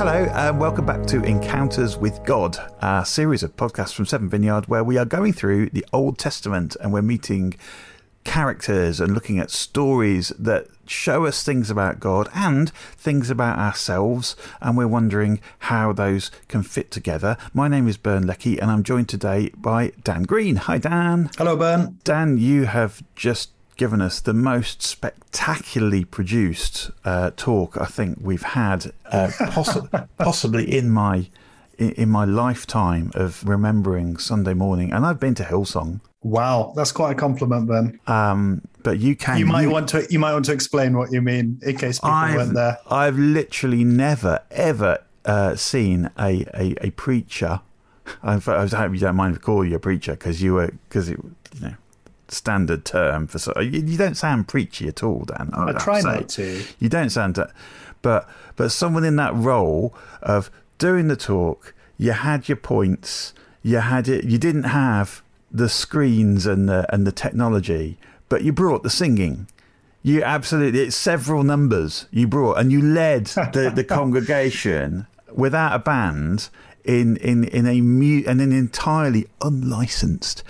Hello, and welcome back to Encounters with God, a series of podcasts from Seven Vineyard where we are going through the Old Testament and we're meeting characters and looking at stories that show us things about God and things about ourselves, and we're wondering how those can fit together. My name is Bern Leckie, and I'm joined today by Dan Green. Hi, Dan. Hello, Bern. Dan, you have just given us the most spectacularly produced uh, talk I think we've had, uh, poss- possibly in my in, in my lifetime of remembering Sunday morning. And I've been to Hillsong. Wow, that's quite a compliment, Ben. Um, but you can. You might want to. You might want to explain what you mean in case people I've, weren't there. I've literally never ever uh, seen a, a, a preacher. I hope you don't mind if I call you a preacher because you were because it you know standard term for so you, you don't sound preachy at all, Dan. I, I try not to. You don't sound, to, but but someone in that role of doing the talk, you had your points, you had it. You didn't have the screens and the and the technology, but you brought the singing. You absolutely it's several numbers you brought, and you led the, the congregation without a band in in in a mu- and an entirely unlicensed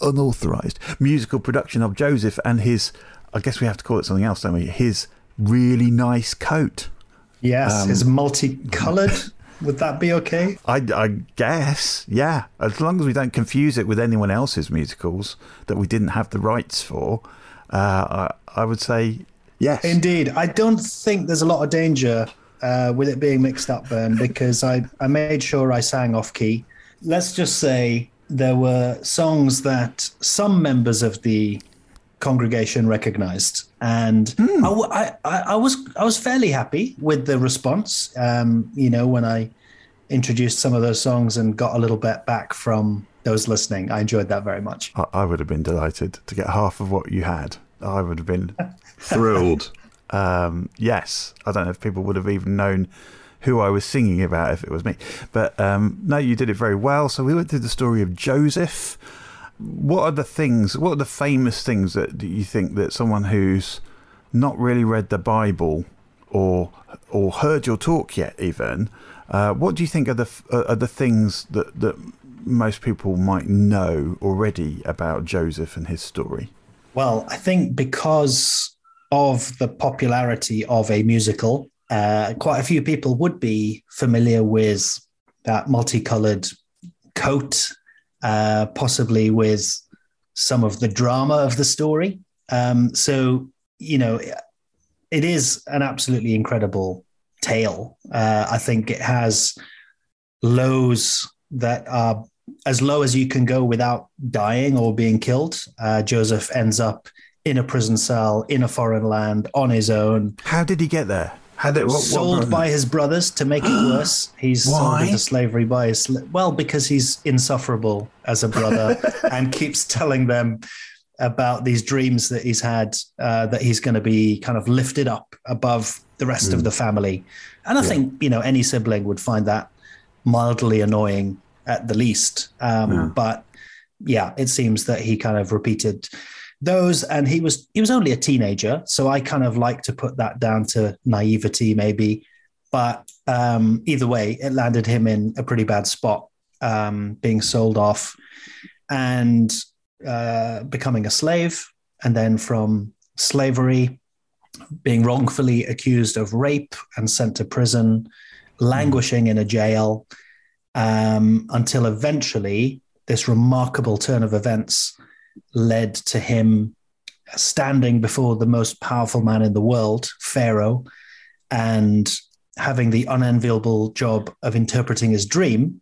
unauthorized musical production of Joseph and his, I guess we have to call it something else, don't we? His really nice coat. Yes, um, his multicolored. Would that be okay? I, I, guess, yeah. As long as we don't confuse it with anyone else's musicals that we didn't have the rights for, uh, I, I, would say yes. Indeed. I don't think there's a lot of danger uh, with it being mixed up, Ben, because I, I made sure I sang off key. Let's just say there were songs that some members of the congregation recognized, and mm. I, I, I, was I was fairly happy with the response. Um, you know, when I introduced some of those songs and got a little bit back from those listening, I enjoyed that very much. I, I would have been delighted to get half of what you had. I would have been thrilled. Um, yes, I don't know if people would have even known who I was singing about if it was me. But um, no, you did it very well. So we went through the story of Joseph. What are the things, what are the famous things that you think that someone who's not really read the Bible or or heard your talk yet, even, uh, what do you think are the are the things that that most people might know already about Joseph and his story? Well, I think because of the popularity of a musical uh, quite a few people would be familiar with that multicolored coat, uh, possibly with some of the drama of the story. Um, so, you know, it is an absolutely incredible tale. Uh, I think it has lows that are as low as you can go without dying or being killed. Uh, Joseph ends up in a prison cell in a foreign land on his own. How did he get there? It what, sold by his brothers to make it worse. He's Why? sold into slavery by his well because he's insufferable as a brother and keeps telling them about these dreams that he's had uh, that he's going to be kind of lifted up above the rest mm. of the family. And I yeah. think you know any sibling would find that mildly annoying at the least. Um, yeah. But yeah, it seems that he kind of repeated those and he was he was only a teenager so i kind of like to put that down to naivety maybe. But um, either way it landed him in a pretty bad spot um, being sold off and uh, becoming a slave. And then from slavery being wrongfully accused of rape and sent to prison languishing in a jail um, until eventually this remarkable turn of events led to him standing before the most powerful man in the world, Pharaoh, and having the unenviable job of interpreting his dream,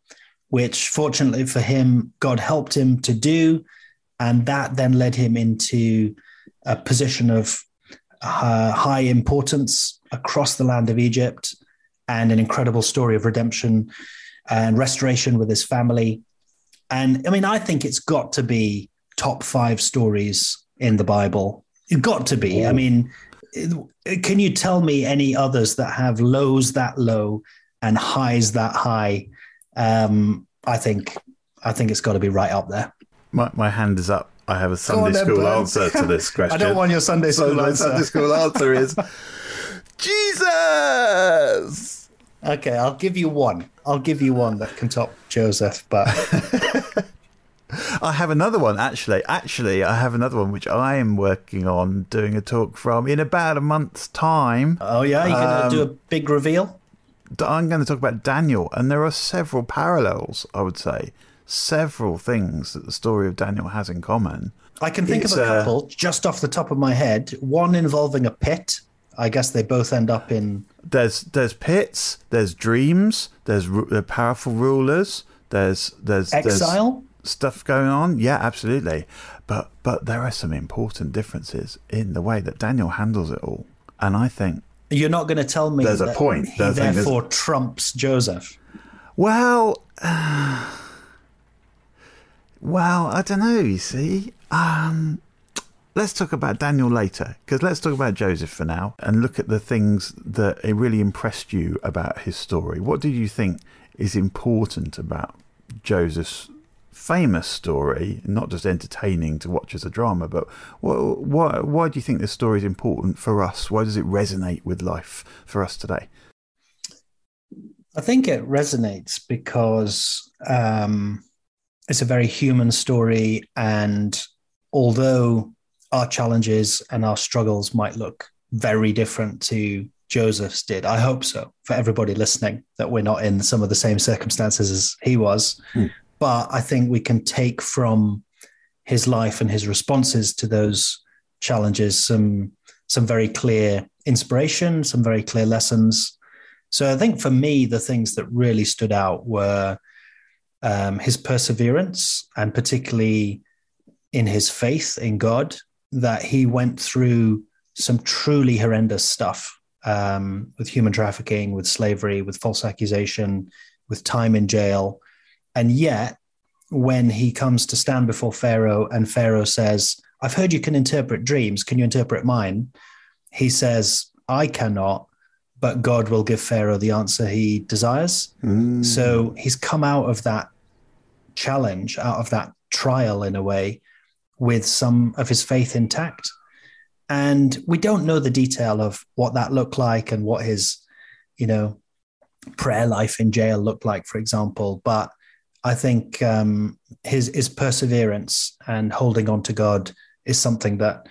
which fortunately for him, God helped him to do. And that then led him into a position of uh, high importance across the land of Egypt and an incredible story of redemption and restoration with his family. And I mean, I think it's got to be top five stories in the Bible. You've got to be. I mean, can you tell me any others that have lows that low and highs that high? Um, I think I think it's got to be right up there. My, my hand is up. I have a Sunday school answer to this question. I don't want your Sunday school so answer. Sunday school answer is Jesus. Okay, I'll give you one. I'll give you one that can top Joseph, but I have another one actually. Actually, I have another one which I am working on doing a talk from in about a month's time. Oh yeah, you're gonna um, do a big reveal. I'm going to talk about Daniel, and there are several parallels. I would say several things that the story of Daniel has in common. I can think it's, of a uh, couple uh, just off the top of my head. One involving a pit. I guess they both end up in. There's there's pits. There's dreams. There's powerful rulers. There's there's exile. There's, stuff going on. Yeah, absolutely. But but there are some important differences in the way that Daniel handles it all. And I think you're not going to tell me there's a point. He therefore trumps Joseph. Well, uh, well, I don't know. You see, um, let's talk about Daniel later because let's talk about Joseph for now and look at the things that really impressed you about his story. What do you think is important about Joseph's famous story, not just entertaining to watch as a drama, but what, why, why do you think this story is important for us? Why does it resonate with life for us today? I think it resonates because um, it's a very human story. And although our challenges and our struggles might look very different to Joseph's did, I hope so for everybody listening that we're not in some of the same circumstances as he was. Hmm but I think we can take from his life and his responses to those challenges some some very clear inspiration, some very clear lessons. So I think for me, the things that really stood out were um, his perseverance, and particularly in his faith in God, that he went through some truly horrendous stuff um, with human trafficking, with slavery, with false accusation, with time in jail. And yet, when he comes to stand before Pharaoh and Pharaoh says, I've heard you can interpret dreams. Can you interpret mine? He says, I cannot, but God will give Pharaoh the answer he desires. Mm. So he's come out of that challenge, out of that trial in a way, with some of his faith intact. And we don't know the detail of what that looked like and what his, you know, prayer life in jail looked like, for example. But I think um, his his perseverance and holding on to God is something that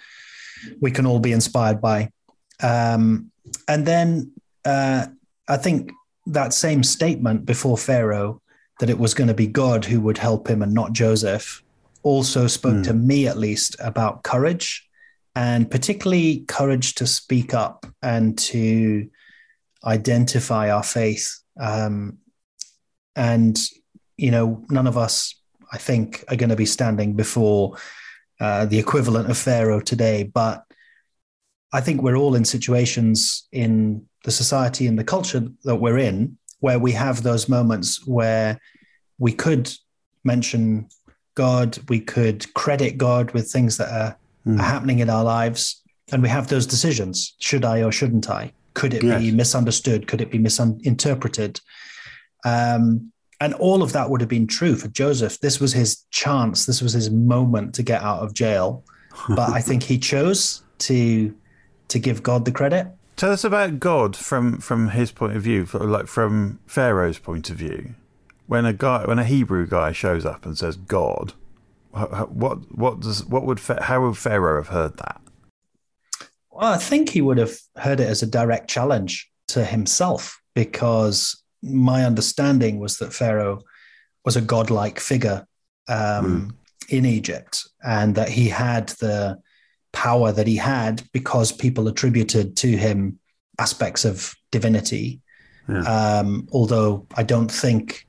we can all be inspired by. Um, and then uh, I think that same statement before Pharaoh that it was going to be God who would help him and not Joseph also spoke mm. to me at least about courage and particularly courage to speak up and to identify our faith um, and you know, none of us, I think, are going to be standing before uh, the equivalent of Pharaoh today. But I think we're all in situations in the society and the culture that we're in where we have those moments where we could mention God, we could credit God with things that are, mm. are happening in our lives. And we have those decisions should I or shouldn't I? Could it yes. be misunderstood? Could it be misinterpreted? Um, and all of that would have been true for Joseph. This was his chance. This was his moment to get out of jail. But I think he chose to to give God the credit. Tell us about God from from his point of view, like from Pharaoh's point of view. When a guy, when a Hebrew guy shows up and says God, what what does what would how would Pharaoh have heard that? Well, I think he would have heard it as a direct challenge to himself because my understanding was that Pharaoh was a godlike figure um, mm. in Egypt, and that he had the power that he had because people attributed to him aspects of divinity. Yeah. Um, although I don't think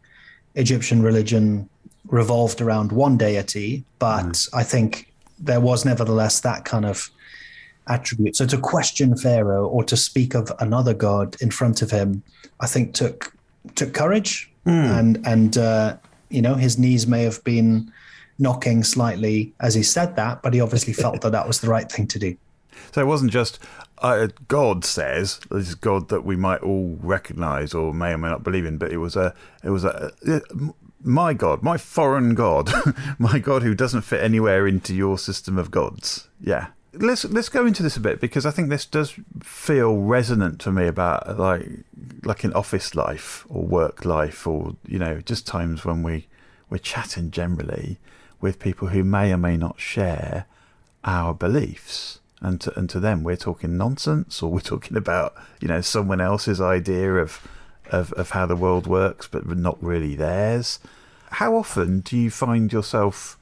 Egyptian religion revolved around one deity, but mm. I think there was nevertheless that kind of attribute. So to question Pharaoh or to speak of another god in front of him, I think took took courage, mm. and and uh, you know his knees may have been knocking slightly as he said that, but he obviously felt that that was the right thing to do. So it wasn't just uh, God says this is God that we might all recognise or may or may not believe in, but it was a it was a uh, my God, my foreign God, my God who doesn't fit anywhere into your system of gods. Yeah, let's let's go into this a bit because I think this does feel resonant to me about like like in office life or work life or you know just times when we we're chatting generally with people who may or may not share our beliefs. And to, and to them we're talking nonsense or we're talking about you know someone else's idea of of, of how the world works but not really theirs. How often do you find yourself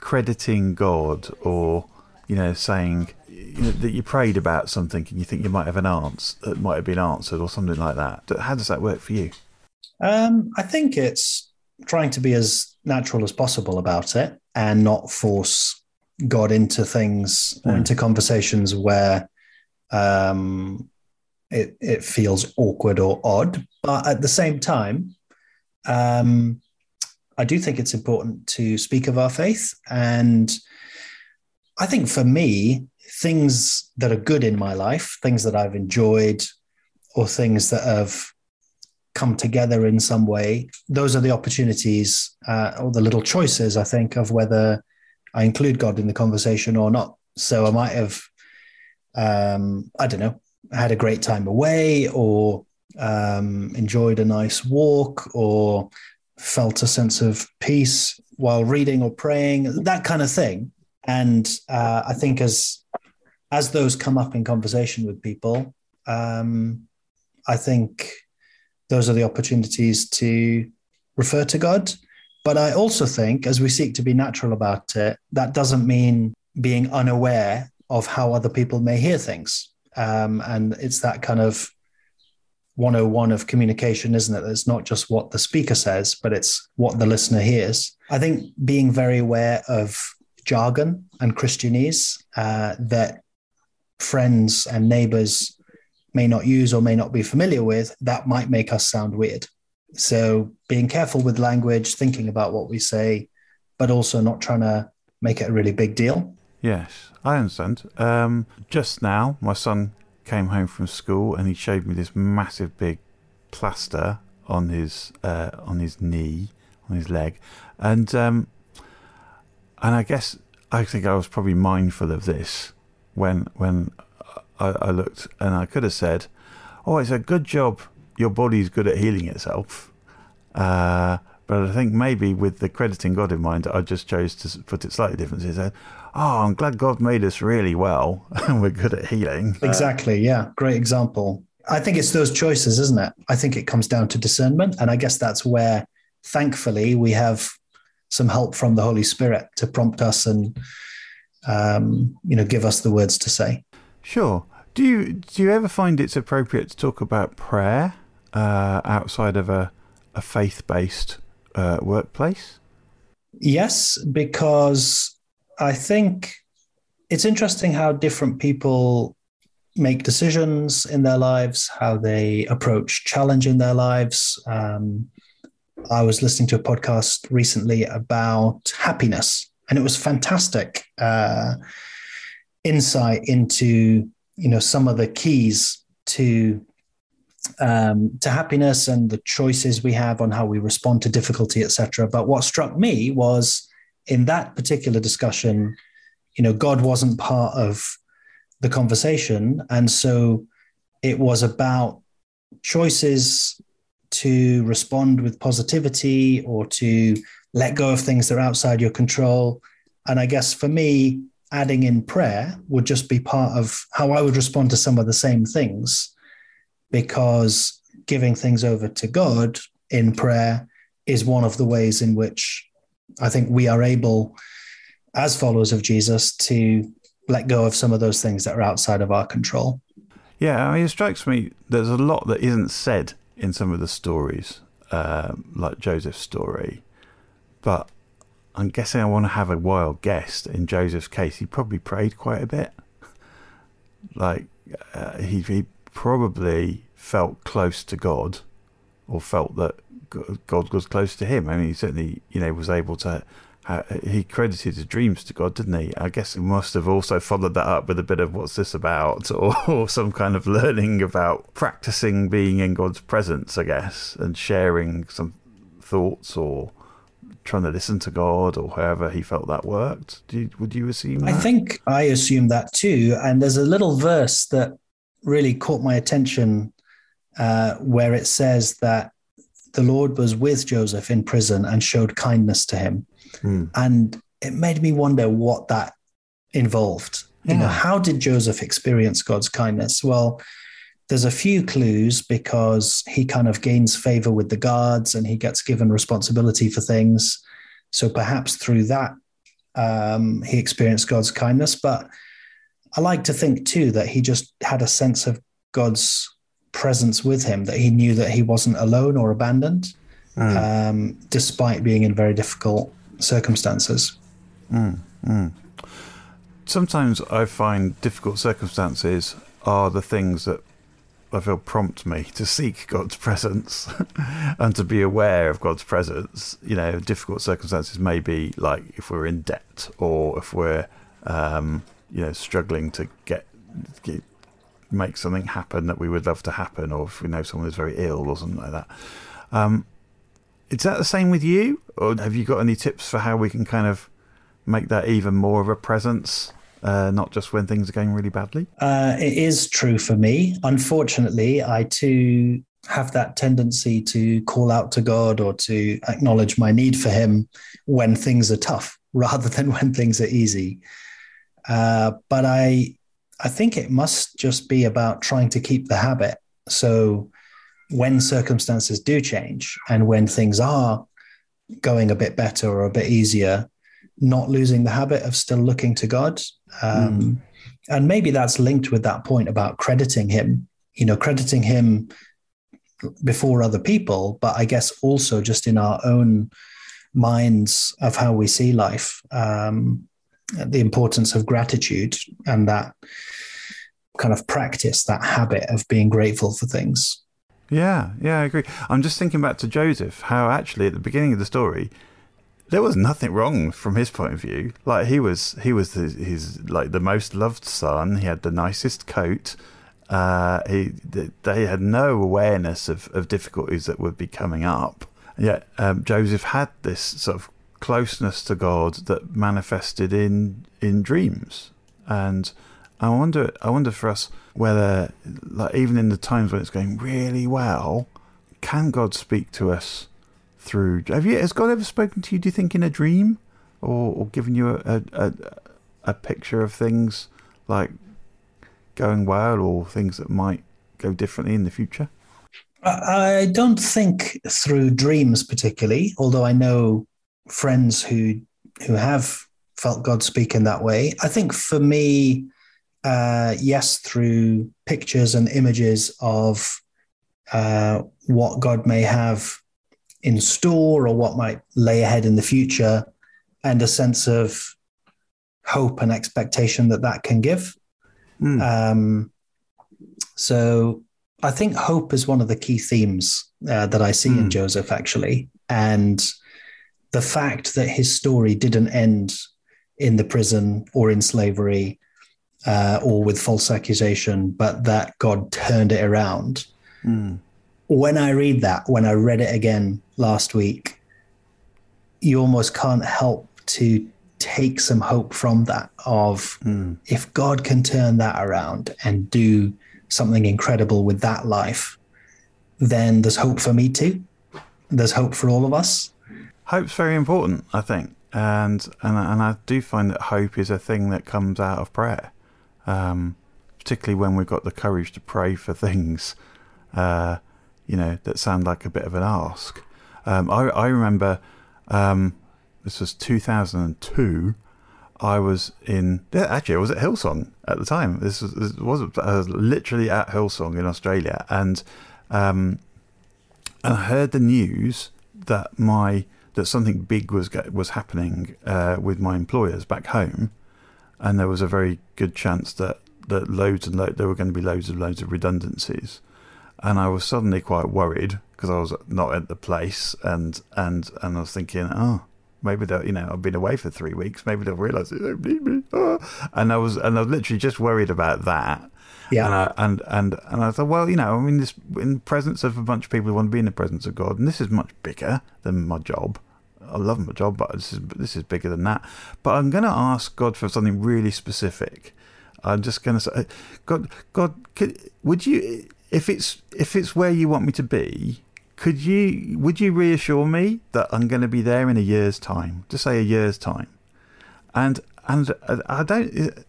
crediting God or you know, saying you know, that you prayed about something and you think you might have an answer that might have been answered or something like that. How does that work for you? Um, I think it's trying to be as natural as possible about it and not force God into things or into conversations where um, it it feels awkward or odd. But at the same time, um, I do think it's important to speak of our faith and I think for me, things that are good in my life, things that I've enjoyed, or things that have come together in some way, those are the opportunities uh, or the little choices, I think, of whether I include God in the conversation or not. So I might have, um, I don't know, had a great time away or um, enjoyed a nice walk or felt a sense of peace while reading or praying, that kind of thing. And uh, I think as as those come up in conversation with people, um, I think those are the opportunities to refer to God. But I also think, as we seek to be natural about it, that doesn't mean being unaware of how other people may hear things. Um, and it's that kind of 101 of communication, isn't it? It's not just what the speaker says, but it's what the listener hears. I think being very aware of jargon and Christianese uh, that friends and neighbors may not use or may not be familiar with, that might make us sound weird. So being careful with language, thinking about what we say, but also not trying to make it a really big deal. Yes, I understand. Um, just now, my son came home from school and he showed me this massive big plaster on his uh, on his knee, on his leg, and um, and I guess I think I was probably mindful of this when when I, I looked, and I could have said, "Oh, it's a good job. Your body's good at healing itself." Uh, but I think maybe with the crediting God in mind, I just chose to put it slightly differently. Said, "Oh, I'm glad God made us really well, and we're good at healing." Exactly. Yeah, great example. I think it's those choices, isn't it? I think it comes down to discernment, and I guess that's where, thankfully, we have some help from the Holy Spirit to prompt us and um, you know give us the words to say. Sure. Do you do you ever find it's appropriate to talk about prayer uh, outside of a a faith based uh, workplace? Yes, because I think it's interesting how different people make decisions in their lives, how they approach challenge in their lives. Um, I was listening to a podcast recently about happiness, and it was fantastic uh, insight into you know some of the keys to um, to happiness and the choices we have on how we respond to difficulty, etc. But what struck me was in that particular discussion, you know, God wasn't part of the conversation, and so it was about choices to respond with positivity or to let go of things that are outside your control. And I guess for me, adding in prayer would just be part of how I would respond to some of the same things because giving things over to God in prayer is one of the ways in which I think we are able, as followers of Jesus, to let go of some of those things that are outside of our control. Yeah, I mean, it strikes me there's a lot that isn't said in some of the stories, uh, like Joseph's story. But I'm guessing I want to have a wild guess. In Joseph's case, he probably prayed quite a bit. like uh, he, he probably felt close to God, or felt that God was close to him. I mean, he certainly, you know, was able to he credited his dreams to God, didn't he? I guess he must have also followed that up with a bit of what's this about, or, or, some kind of learning about practicing being in God's presence, I guess, and sharing some thoughts or trying to listen to God or however he felt that worked. You, would you assume? That? I think I assume that too. And there's a little verse that really caught my attention uh, where it says that the Lord was with Joseph in prison and showed kindness to him. Mm. And it made me wonder what that involved. Yeah. You know, how did Joseph experience God's kindness? Well, there's a few clues because he kind of gains favor with the guards and he gets given responsibility for things. So perhaps through that, um, he experienced God's kindness. But I like to think too that he just had a sense of God's presence with him, that he knew that he wasn't alone or abandoned, mm. um, despite being in very difficult circumstances. Mm, mm. Sometimes I find difficult circumstances are the things that I feel prompt me to seek God's presence and to be aware of God's presence. You know, difficult circumstances may be like if we're in debt or if we're, um, you know, struggling to get, get make something happen that we would love to happen, or if we know someone is very ill or something like that. Um, is that the same with you, or have you got any tips for how we can kind of make that even more of a presence? Uh, not just when things are going really badly? Uh, it is true for me. Unfortunately, I too have that tendency to call out to God or to acknowledge my need for Him when things are tough rather than when things are easy. Uh, but I I think it must just be about trying to keep the habit. So when circumstances do change and when things are going a bit better or a bit easier, not losing the habit of still looking to God. Um, mm. And maybe that's linked with that point about crediting Him, you know, crediting Him before other people, but I guess also just in our own minds of how we see life. Um, the importance of gratitude and that kind of practice, that habit of being grateful for things. Yeah, yeah, I agree. I'm just thinking back to Joseph, how actually at the beginning of the story, there was nothing wrong from his point of view. Like he was, he was his, his like the most loved son. He had the nicest coat. Uh, he, they had no awareness of, of difficulties that would be coming up. Yet um, Joseph had this sort of closeness to God that manifested in in dreams. And I wonder, I wonder for us whether, like, even in the times when it's going really well, can God speak to us through? Have you? Has God ever spoken to you? Do you think in a dream, or, or given you a, a a picture of things like going well, or things that might go differently in the future? I don't think through dreams particularly, although I know friends who who have felt God speak in that way. I think for me, uh, yes, through pictures and images of uh, what God may have in store or what might lay ahead in the future, and a sense of hope and expectation that that can give. Mm. Um, so I think hope is one of the key themes uh, that I see mm. in hmm. Joseph, actually. And the fact that his story didn't end in the prison or in slavery uh, or with false accusation, but that God turned it around. Mm. When I read that, when I read it again last week, you almost can't help to take some hope from that of mm. if God can turn that around and do something incredible with that life, then there's hope for me too. There's hope for all of us hope's very important, I think, and and and I do find that hope is a thing that comes out of prayer, um, particularly when we've got the courage to pray for things, uh, you know, that sound like a bit of an ask. Um, I I remember um, this was 2002. I was in yeah, actually I was at Hillsong at the time. This was, this was I was literally at Hillsong in Australia, and um, and I heard the news that my that something big was was happening uh, with my employers back home, and there was a very good chance that that loads and lo- there were going to be loads and loads of redundancies, and I was suddenly quite worried because I was not at the place, and and and I was thinking, oh, maybe they'll you know I've been away for three weeks, maybe they'll realise they don't need me, oh. and I was and I was literally just worried about that. Yeah. And, I, and and and I thought, well, you know, I mean, this in the presence of a bunch of people who want to be in the presence of God, and this is much bigger than my job. I love my job, but this is this is bigger than that. But I'm going to ask God for something really specific. I'm just going to say, God, God, could, would you, if it's if it's where you want me to be, could you would you reassure me that I'm going to be there in a year's time? Just say a year's time, and and I don't.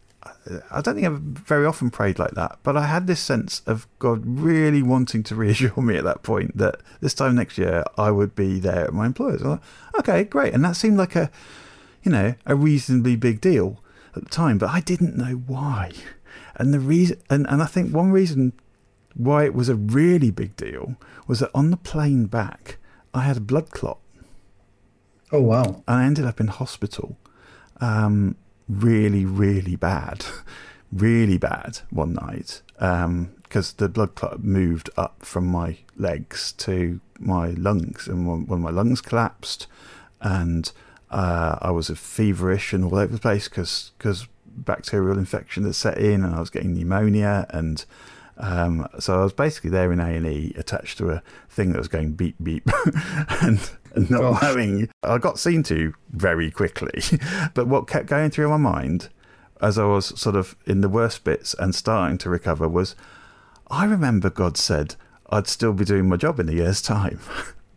I don't think I've very often prayed like that, but I had this sense of God really wanting to reassure me at that point that this time next year I would be there at my employers. Like, okay, great, and that seemed like a, you know, a reasonably big deal at the time, but I didn't know why, and the reason, and, and I think one reason why it was a really big deal was that on the plane back I had a blood clot. Oh wow! And I ended up in hospital. Um, really, really bad, really bad one night because um, the blood clot moved up from my legs to my lungs, and when, when my lungs collapsed, and uh, I was feverish and all over the place because because bacterial infection had set in, and I was getting pneumonia and. Um, so I was basically there in A and E, attached to a thing that was going beep beep, and and not Gosh. knowing. I got seen to very quickly, but what kept going through my mind as I was sort of in the worst bits and starting to recover was, I remember God said I'd still be doing my job in a year's time.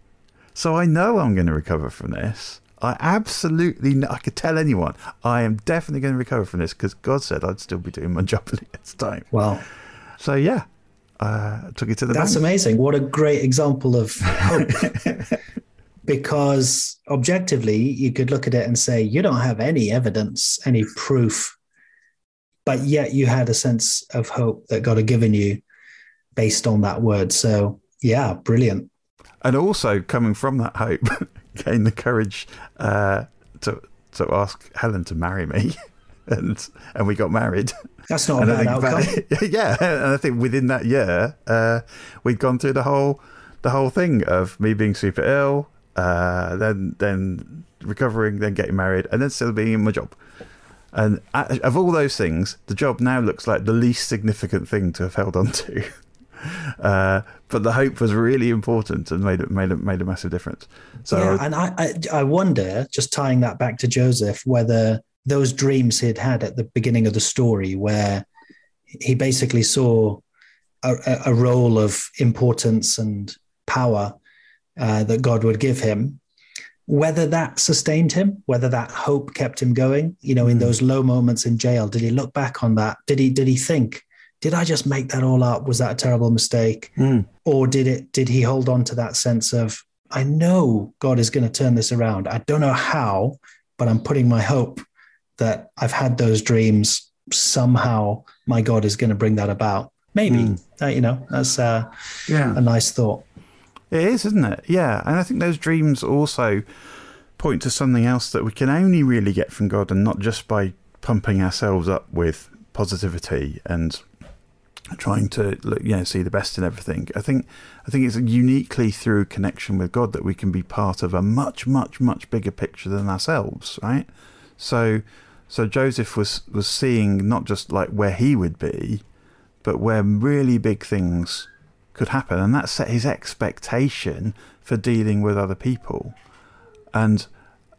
so I know I'm going to recover from this. I absolutely know, I could tell anyone I am definitely going to recover from this because God said I'd still be doing my job in a year's time. Wow. So yeah, uh, took it to the. That's bank. amazing! What a great example of hope. because objectively, you could look at it and say, you don't have any evidence, any proof, but yet you had a sense of hope that God had given you based on that word. So, yeah, brilliant. And also, coming from that hope, gained the courage uh, to to ask Helen to marry me, and and we got married. That's not and a bad outcome. That, yeah, and I think within that year, uh, we'd gone through the whole the whole thing of me being super ill, uh, then then recovering, then getting married, and then still being in my job. And of all those things, the job now looks like the least significant thing to have held on to. Uh, but the hope was really important and made it made it made a massive difference. So, yeah, and I, I I wonder, just tying that back to Joseph, whether those dreams he'd had at the beginning of the story, where he basically saw a, a role of importance and power uh, that God would give him. Whether that sustained him, whether that hope kept him going, you know, in mm. those low moments in jail, did he look back on that? Did he did he think, did I just make that all up? Was that a terrible mistake? Mm. Or did it did he hold on to that sense of, I know God is going to turn this around. I don't know how, but I'm putting my hope that I've had those dreams. Somehow my God is going to bring that about. Maybe, mm. uh, you know, that's uh, yeah. a nice thought. It is, isn't it? Yeah. And I think those dreams also point to something else that we can only really get from God and not just by pumping ourselves up with positivity and trying to look, you know, see the best in everything. I think I think it's uniquely through connection with God that we can be part of a much, much, much bigger picture than ourselves, right? So so Joseph was was seeing not just like where he would be, but where really big things could happen, and that set his expectation for dealing with other people. And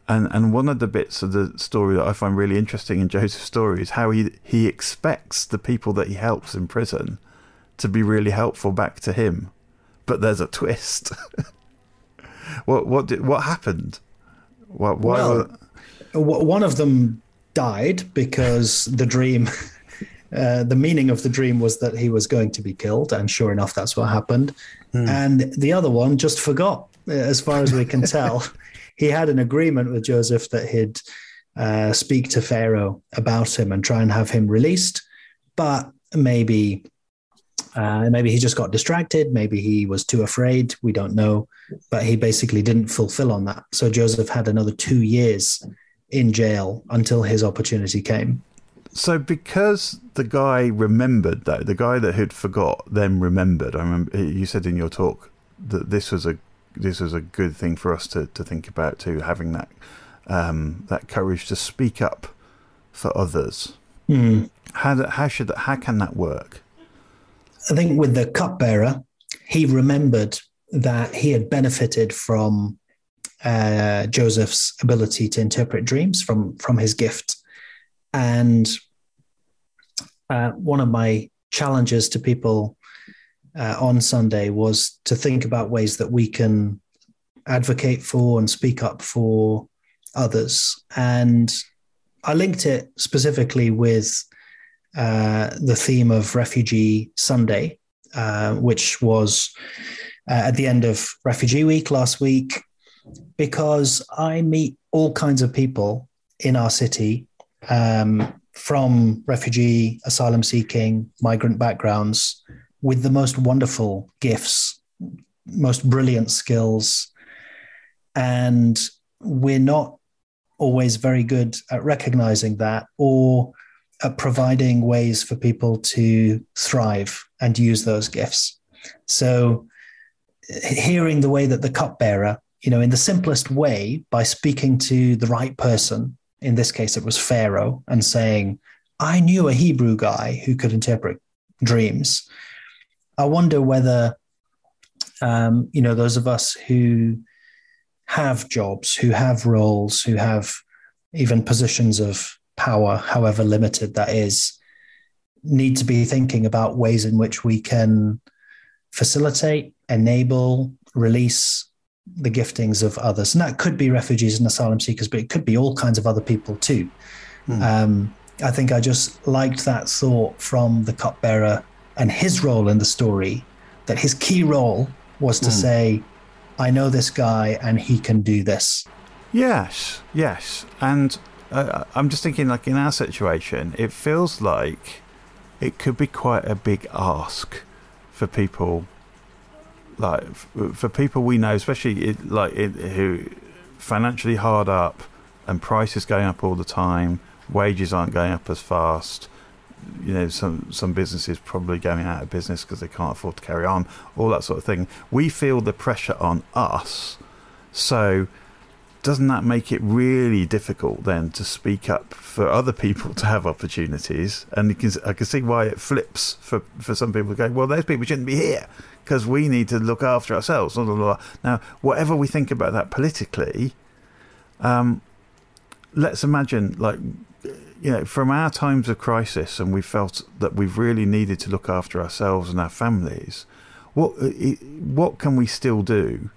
and and one of the bits of the story that I find really interesting in Joseph's story is how he he expects the people that he helps in prison to be really helpful back to him, but there's a twist. what what did what happened? What why? Well, one of them died because the dream uh, the meaning of the dream was that he was going to be killed, and sure enough, that's what happened. Mm. And the other one just forgot, uh, as far as we can tell. he had an agreement with Joseph that he'd uh, speak to Pharaoh about him and try and have him released, but maybe. Uh, maybe he just got distracted. Maybe he was too afraid. We don't know. But he basically didn't fulfill on that. So Joseph had another two years in jail until his opportunity came. So because the guy remembered though, the guy that had forgot then remembered. I remember you said in your talk that this was a this was a good thing for us to, to think about too, having that um, that courage to speak up for others. Mm. How how should that, how can that work? I think with the cupbearer, he remembered that he had benefited from uh, Joseph's ability to interpret dreams from from his gift, and uh, one of my challenges to people uh, on Sunday was to think about ways that we can advocate for and speak up for others. And I linked it specifically with uh, the theme of Refugee Sunday, uh, which was uh, at the end of Refugee Week last week, because I meet all kinds of people in our city um, from refugee, asylum seeking, migrant backgrounds with the most wonderful gifts, most brilliant skills. And we're not always very good at recognizing that or at providing ways for people to thrive and use those gifts. So, hearing the way that the cupbearer, you know, in the simplest way, by speaking to the right person, in this case, it was Pharaoh, and saying, I knew a Hebrew guy who could interpret dreams. I wonder whether, um, you know, those of us who have jobs, who have roles, who have even positions of power, however limited that is, need to be thinking about ways in which we can facilitate, enable, release the giftings of others. And that could be refugees and asylum seekers, but it could be all kinds of other people too. Mm. Um, I think I just liked that thought from the cupbearer and his role in the story that his key role was to mm. say, I know this guy and he can do this. Yes, yes. And uh, I'm just thinking, like in our situation, it feels like it could be quite a big ask for people like for people we know, especially like who financially hard up and prices going up all the time, wages aren't going up as fast. You know, some some businesses probably going out of business because they can't afford to carry on, all that sort of thing. We feel the pressure on us, so doesn't that make it really difficult then to speak up for other people to have opportunities? And can, I can see why it flips for, for some people to go, well, those people shouldn't be here because we need to look after ourselves. Blah, blah, blah. Now, whatever we think about that politically, um, let's imagine, like, you know, from our times of crisis, and we felt that we've really needed to look after ourselves and our families. What what can we still do?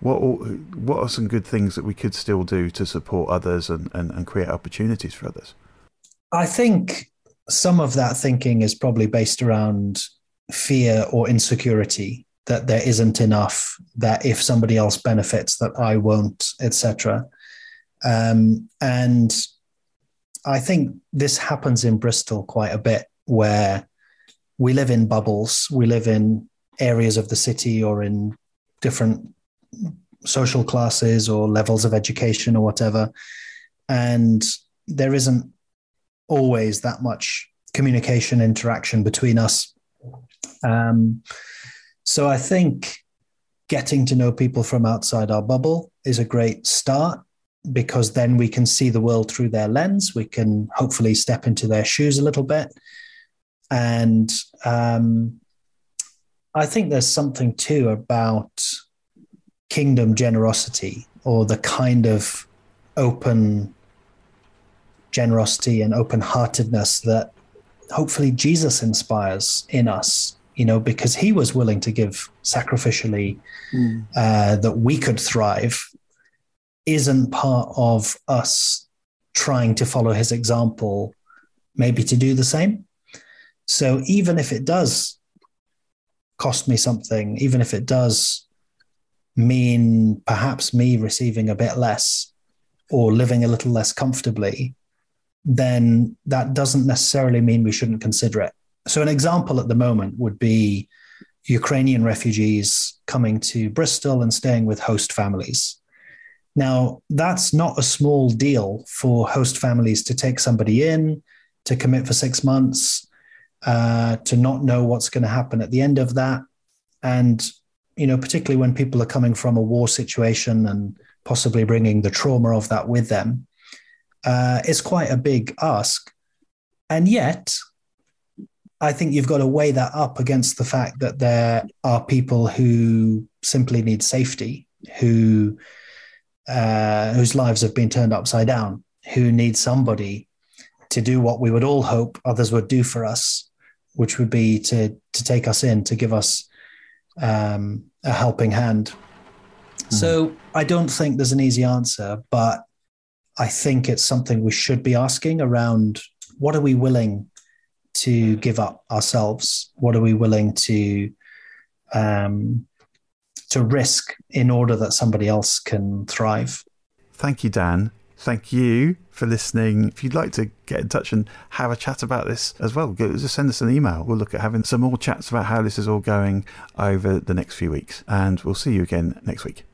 What what are some good things that we could still do to support others and, and, and create opportunities for others? I think some of that thinking is probably based around fear or insecurity that there isn't enough that if somebody else benefits that i won't etc um, and i think this happens in bristol quite a bit where we live in bubbles we live in areas of the city or in different social classes or levels of education or whatever. And there isn't always that much communication interaction between us um, so I think getting to know people from outside our bubble is a great start because then we can see the world through their lens. We can hopefully step into their shoes a little bit. And um, I think there's something too about kingdom generosity or the kind of open generosity and open heartedness that hopefully Jesus inspires in us, you know, because he was willing to give sacrificially mm. uh, that we could thrive, isn't part of us trying to follow his example, maybe to do the same. So even if it does cost me something, even if it does mean perhaps me receiving a bit less or living a little less comfortably, then that doesn't necessarily mean we shouldn't consider it. So, an example at the moment would be Ukrainian refugees coming to Bristol and staying with host families. Now, that's not a small deal for host families to take somebody in, to commit for six months, uh, to not know what's going to happen at the end of that. And, you know, particularly when people are coming from a war situation and possibly bringing the trauma of that with them, uh, is quite a big ask. And yet, I think you've got to weigh that up against the fact that there are people who simply need safety, who uh, whose lives have been turned upside down, who need somebody to do what we would all hope others would do for us, which would be to to take us in, to give us um, a helping hand. Mm. So I don't think there's an easy answer, but I think it's something we should be asking around what are we willing to give up ourselves? What are we willing to um, to risk in order that somebody else can thrive? Thank you, Dan. Thank you for listening. If you'd like to get in touch and have a chat about this as well, just send us an email. We'll look at having some more chats about how this is all going over the next few weeks. And we'll see you again next week.